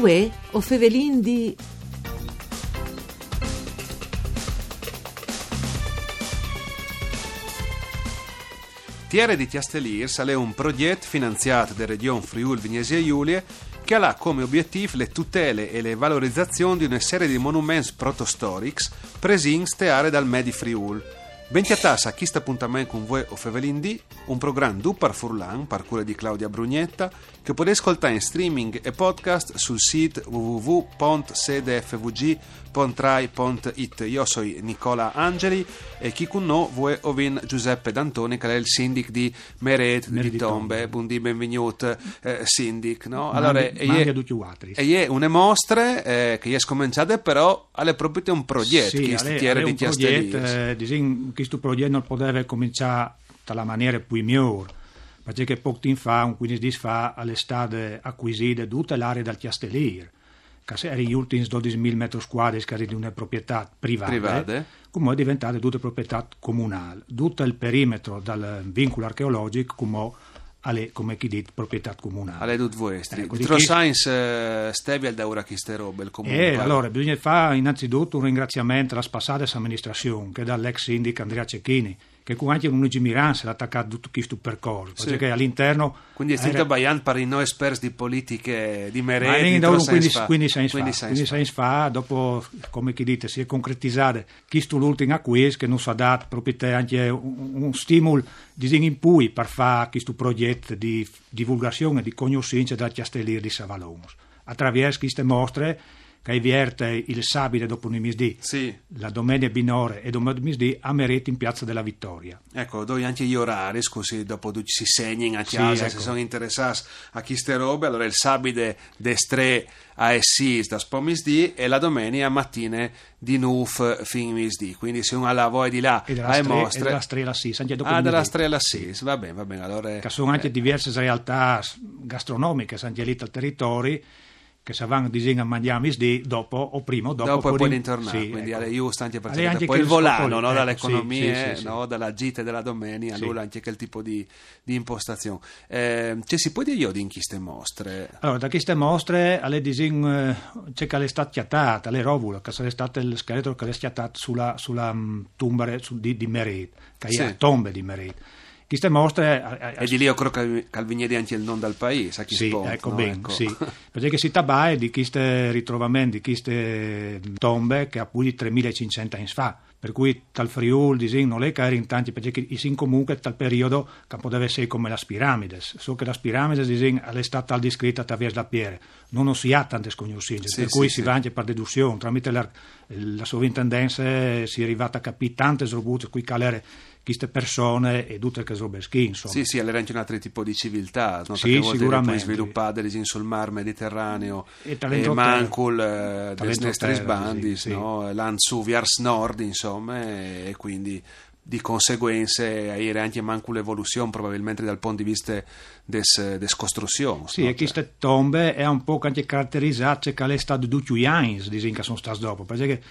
Uè, o fevelin di... Tiere di Tiastelirs è un progetto finanziato da Regione Friuli Venezia Giulia che ha come obiettivo le tutele e le valorizzazioni di una serie di monumenti protostorici presi in ste aree dal Medi Friul. Bentiatassa a chi sta appuntamento con voi o Fevelin D, un programma du par Furlan, par cura di Claudia Brugnetta, che potete ascoltare in streaming e podcast sul sito www.sedfvg.rai.it. Io sono Nicola Angeli e chi con noi vuoi ovin Giuseppe D'Antoni, che è il sindic di Meret di Tombe. Buondì, benvenuto, eh, sindic. No? Allora, e è una mostra eh, che è scominciata, però è proprio un progetto sì, che è un progetto, eh, questo progetto non poteva cominciare dalla maniera più migliore perché poco tempo fa, un 15 giorni fa, all'estate acquisite tutta l'area del Castellier, che era gli ultimi 12.000 metri quadri di una proprietà privata, private. come è diventata tutta proprietà comunale. Tutto il perimetro dal vincolo archeologico come alle, come chi dit, proprietà comunale. Alle tutte vostre. Ecco, Tro Science uh, stevi da ora queste robe, il comune. Eh, allora, bisogna fare innanzitutto un ringraziamento alla passata amministrazione, che dall'ex sindaco Andrea Cecchini, che con anche un Miranza l'ha attaccato tutto questo percorso, sì. perché all'interno... Quindi è stato era... Bayan per i noi esperti di politiche di Meredi, da 15, 15 anni fa, 15 anni fa, dopo, come chi dite, si è concretizzato questo l'ultimo acquisto che non si ha dato proprio anche un, un stimolo di in cui per fare questo progetto di divulgazione e di conoscenza del castelliere di Savalomos. Attraverso queste mostre che vierte il sabile dopo un misdì, sì. la domenica binore e domenica misdì a Merete in Piazza della Vittoria. Ecco, dove anche gli orari, così dopo si segnano a casa, sì, ecco. se sono interessati a queste robe, allora il sabile destre a Essis da spomisdì e la domenica mattina di Nuf fin misdì, quindi se uno ha la voglia di là a mostre... E della Strela Sis, anche dopo Ah, della Strela Sis, va bene, va bene. Allora, che sono anche eh. diverse realtà gastronomiche, lì al territorio che se vanno a mangiare di dopo o prima o dopo, dopo e poi ritornare sì, quindi ecco. alle giusto anche perché anche poi il volano no, ecco, dall'economia sì, sì, no, dalla gita della domenica sì. allora anche quel tipo di, di impostazione. Eh, cioè, si può dire io di in queste mostre? Allora da queste mostre alle disin, eh, c'è che è stata chiattata le rovule che è stato il scheletro che è schiattato sulla, sulla um, tomba su, di, di Merit che è tombe di Merit queste mostre... A, a, e di lì io credo che Calvignedi anche il non dal paese, a chi sì, sport, ecco no? bene, ecco. sì. Perché si tratta di questi ritrovamenti, di queste tombe che ha più di 3500 anni fa per cui tal Friul disin, non è che erano tanti perché in comunque tal periodo che poteva essere come le piramidi so che le piramidi disin è stata descritta attraverso la pierre non si ha tante sconoscenze sì, per sì, cui sì. si va anche per deduzione tramite la, la sovrintendenza si è arrivata a capire tante robute qui calere queste persone e tutte le robe insomma. Sì, sì, era anche un altro tipo di civiltà, no? sì, sicuramente. sviluppate sul mar Mediterraneo e, e mancul eh, des nostri bandi, sì, no? l'anzu vers nord, insomma, e quindi di conseguenze era anche manco l'evoluzione probabilmente dal punto di vista des, des costruzioni. Sì, no? e queste tombe è un po' anche caratterizzate che è stato tutti gli anni, che sono stati dopo, perché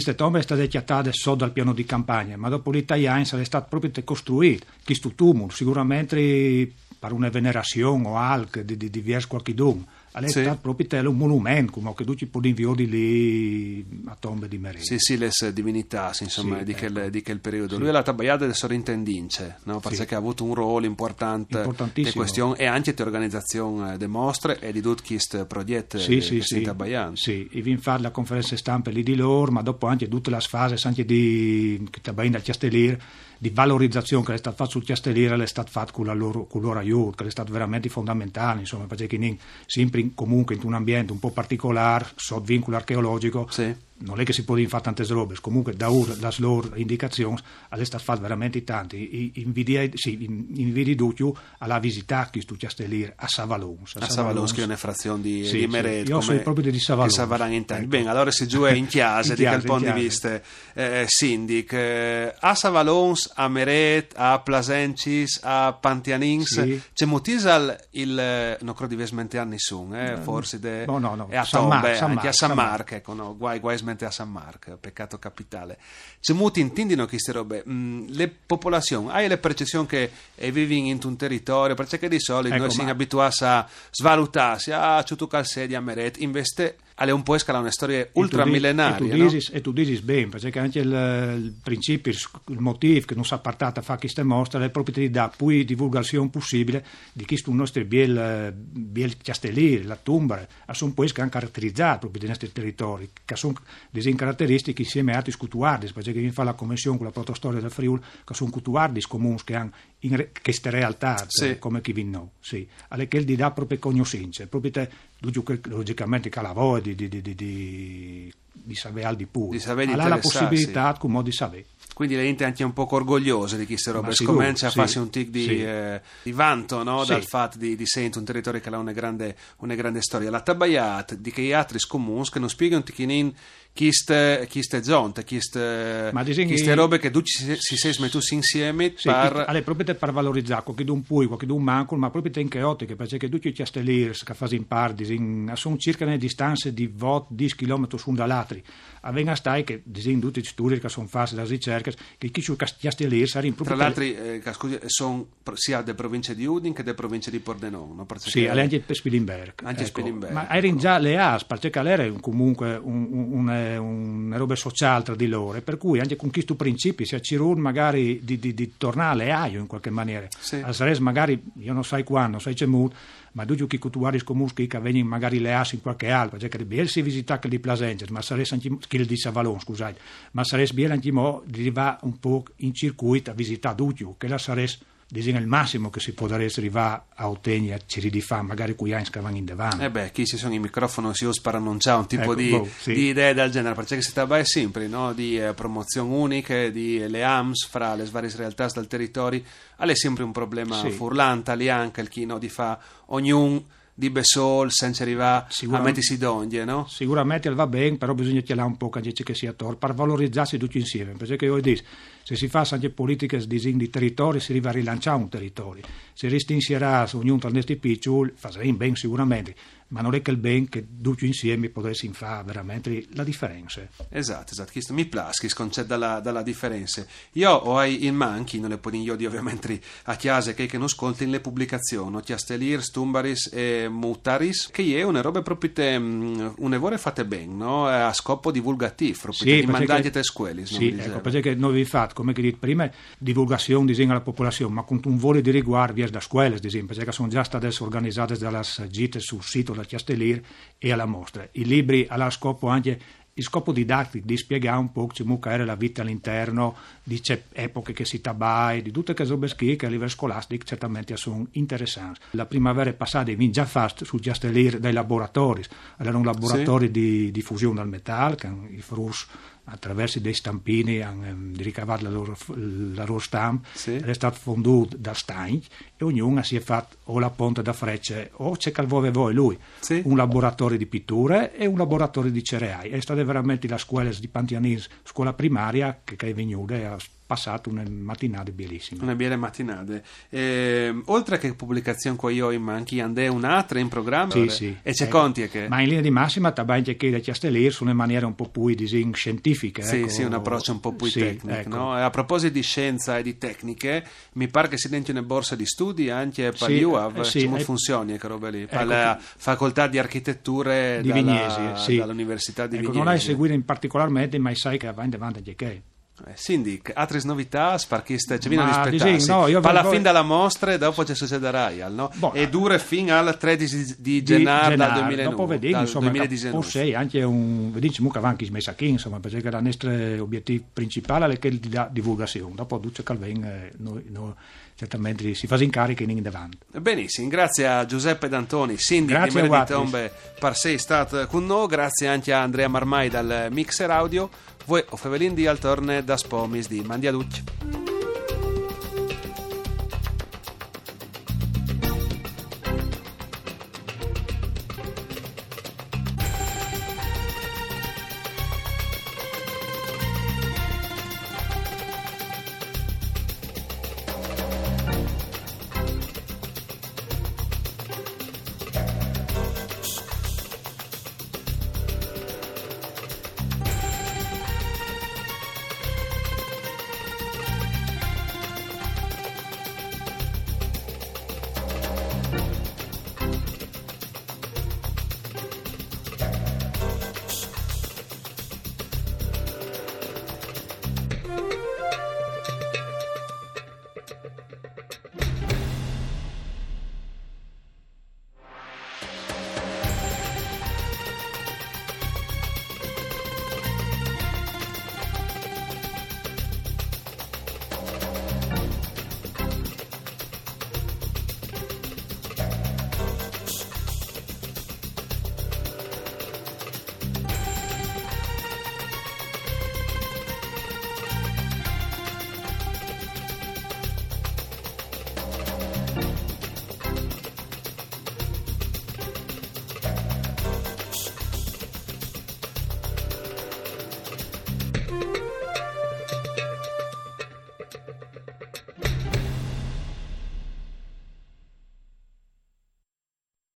queste tombe sono state chiattate sotto dal piano di campagna, ma dopo gli italiani è stato proprio costruito questo tumolo, sicuramente per una venerazione o altro di, di, di verso qualcuno è sì. proprio un monumento, come che tutti podiamo lì a tombe di Merino. Sì, sì, le divinità, insomma, sì, di, ecco. quel, di, quel, periodo. Sì. Lui è la tabaiata del sovrintendince, no? perché sì. ha avuto un ruolo importante in questione e anche di organizzazione delle mostre e di questo progetto sì, sì, sì. Tabaiano. Sì, e vi fare la conferenza stampa lì di loro, ma dopo anche tutte le fasi anche di Tabaiano da Castellir di valorizzazione che è stata fatta sul Castellire è stata fatta con, la loro, con il loro aiuto, che è stato veramente fondamentale, insomma, perché sempre comunque in un ambiente un po' particolare, sotto vincolo archeologico, sì non è che si può fare tante robe, comunque da ora, le loro indicazioni, stato fatto veramente tanti. Invidi, sì, invidi duccio alla visita questo castelliere a Savalons. A, a Savalons, che è una frazione di, sì, di Meret. Sì, io sono proprio di Savalons. Ecco. Bene, allora si giù è in chiesa, di quel punto di vista, eh, Sindic. Eh, a Savalons, a Meret, a Plasencis, a Pantianins, sì. c'è motisal il, non credo di vesmente anni su, eh, forse, de, no, no, no. e a Tombe, anche a San Marco, ecco, no, guai, guai mente a San Marco, peccato capitale. C'è molti intendono queste robe. Mm, le popolazioni, hai la percezione che eh, vivi in un territorio, perché di solito Ecco, noi siamo ma- abituati a svalutarsi, ah, c'è tu calsedi a meret, investe, alle un po' scala una storia E tu di- ultramillenaria, E tu no? dici, e tu dici bene, perché anche il, il principio, il, motivo che non si è partata a fare queste mostre è proprio di dare più divulgazione possibile di questo nostro biel, biel castellire, la tumba, sono poi che hanno caratterizzato proprio i nostri territori, che sono delle caratteristiche insieme a altri scutuardi, perché viene fa la commissione con la protostoria del Friuli, che sono cutuardi comuni che hanno in re- queste realtà, Sì. come chi vi know, sì, alle che gli dà proprio conoscenze, proprio te, logicamente che lavoro di, di, di, di, di, di sapere di ha la possibilità come di sapere. Quindi le gente anche un po' orgogliose di queste robe, Ma sicuro, comincia a sì, farsi un tic di, sì. eh, di vanto no? Sì. dal fatto di, di sentire un territorio che ha una grande, una grande storia. La tabaiat di che altri comuni che non spiegano un ticchinin chiste, chiste zonte, disegni- chiste robe che tu si, si sei smettuti insieme Sì, per... alle proprio per valorizzare qualche un pui, qualche un manco, ma proprio in chaotiche, perché tutti i castellieri che fanno in pardi, in, sono circa nelle distanze di vot 10 km su dall'altri. Avvenga stai che disegni tutti gli studi che sono fatti dalle ricerche, che chi su castellieri saranno Tra l'altro, eh, che, sono sia delle province di Udin che delle province di Pordenone. No? Perché- Sì, anche per Spilimberg. Anche Spilimberg, Ma ecco. erano già le AS, perché era comunque un, un, un, una roba sociale tra di loro, per cui anche con questo principio si accirun magari di, di, di tornare alle AIO in qualche maniera. Sì. Al Sares magari, io non sai quando, non sai c'è molto, ma tu che tu guardi comunque che vengono magari le AS in qualche altra, perché è bello si visita che di Plasenza, ma Sares anche, che di Savalon, scusate, ma Sares bello anche mo di va un po' in circuito a visitare tutti, che la Sares disegna il massimo che si potrebbe arrivare a ottenere ci di fa magari qui che vanno in davanti Eh beh, chi ci sono i microfoni si usa per annunciare un tipo Ecco, di, boh, sì. di idee del genere, perché si tratta sempre no? di eh, promozioni uniche, di le AMS fra le varie realtà del territorio, è sempre un problema Sì. furlante, lì anche il chi no, di fa ognuno di Besol senza arrivare a mettersi d'onghie, no? sicuramente va bene però bisogna là un po' che sia torto per valorizzarsi tutti insieme perché io dico se si fa anche politiche di, di territorio si arriva a rilanciare un territorio. Se restinsierà su ognuno tra questi piccoli farà bene sicuramente ma non è che il bene che tutti insieme potresti fare veramente la differenza. Esatto, esatto, questo mi questo concetto dalla, dalla differenza. Io ho in manchi, non le può io di ovviamente a chiase che, che non ascolti le pubblicazioni, Chiastelir, Stumbaris e Mutaris, che è una roba proprio te, mh, un'evore fatte bene, no? A scopo divulgativo, proprio di perché- mandanti te scuole, Sì, ecco, perché noi vi fate, come che dite prima, divulgazione disegno alla popolazione, ma con un volo di riguardo via da scuole, ad esempio, perché sono già state organizzate dalle gite sul sito del Castellir e alla mostra. I libri hanno scopo anche il scopo didattico di spiegare un po' come era la vita all'interno di c'è epoche che si tabai, di tutte queste cose che a livello scolastico certamente sono interessanti. La primavera passata vi già fatto sul Castellir dei laboratori, erano laboratori di, di fusione del metallo, che i frus attraverso dei stampini ehm, ricavato la loro, la loro stampa Sì. è stato fondato da Stein e ognuno si è fatto o la ponte da frecce o c'è calvove voi lui Sì. un laboratorio di pitture e un laboratorio di cereali è stata veramente la scuola di Pantianis scuola primaria che, è venuta ha passato una mattinata bellissima Una biele mattinate. Ehm, oltre che pubblicazione con io in manchi, andè un'altra in programma? Sì, sì. E c'è Ecco. conti è che... Ma in linea di massima tabaglia che da Castellir sono in maniera un po' più disin scientifiche. Sì, ecco. sì, un approccio un po' più Sì, tecnico. ecco. no? A proposito di scienza e di tecniche, mi pare che si denti una borsa di studi anche per Sì, l'UAV. eh, sì, come eh, funziona che roba lì? Per ecco la facoltà di architetture Di dalla- Vignesi, sì. dall'Università di Ecco, Vignesi. non hai seguito in particolarmente, ma sai che avanti avanti che. Eh, Sindic, altre novità, sparchiste, ci viene a rispettarsi. disegno, no, Alla vengo- fin dalla mostra e dopo ci succederà, Ial, no? Boh, e dura fino al 13 di gennaio del Gennaro. 2009. Dopo vedi, dal insomma, 2019. o sei anche un, vedici mucca avanti messa qui, insomma, perché il nostro obiettivo principale è di dare divulgazione. Dopo Duce Calvin, eh, noi, noi certamente si fa in carica in davanti. Benissimo, grazie a Giuseppe D'Antoni, sindaco di Grazie a Mele di Guatris. Tombe, per sei stato con noi, grazie anche a Andrea Marmai dal Mixer Audio, voi o Fevelin di Altorne da Spomis di Mandiaducci.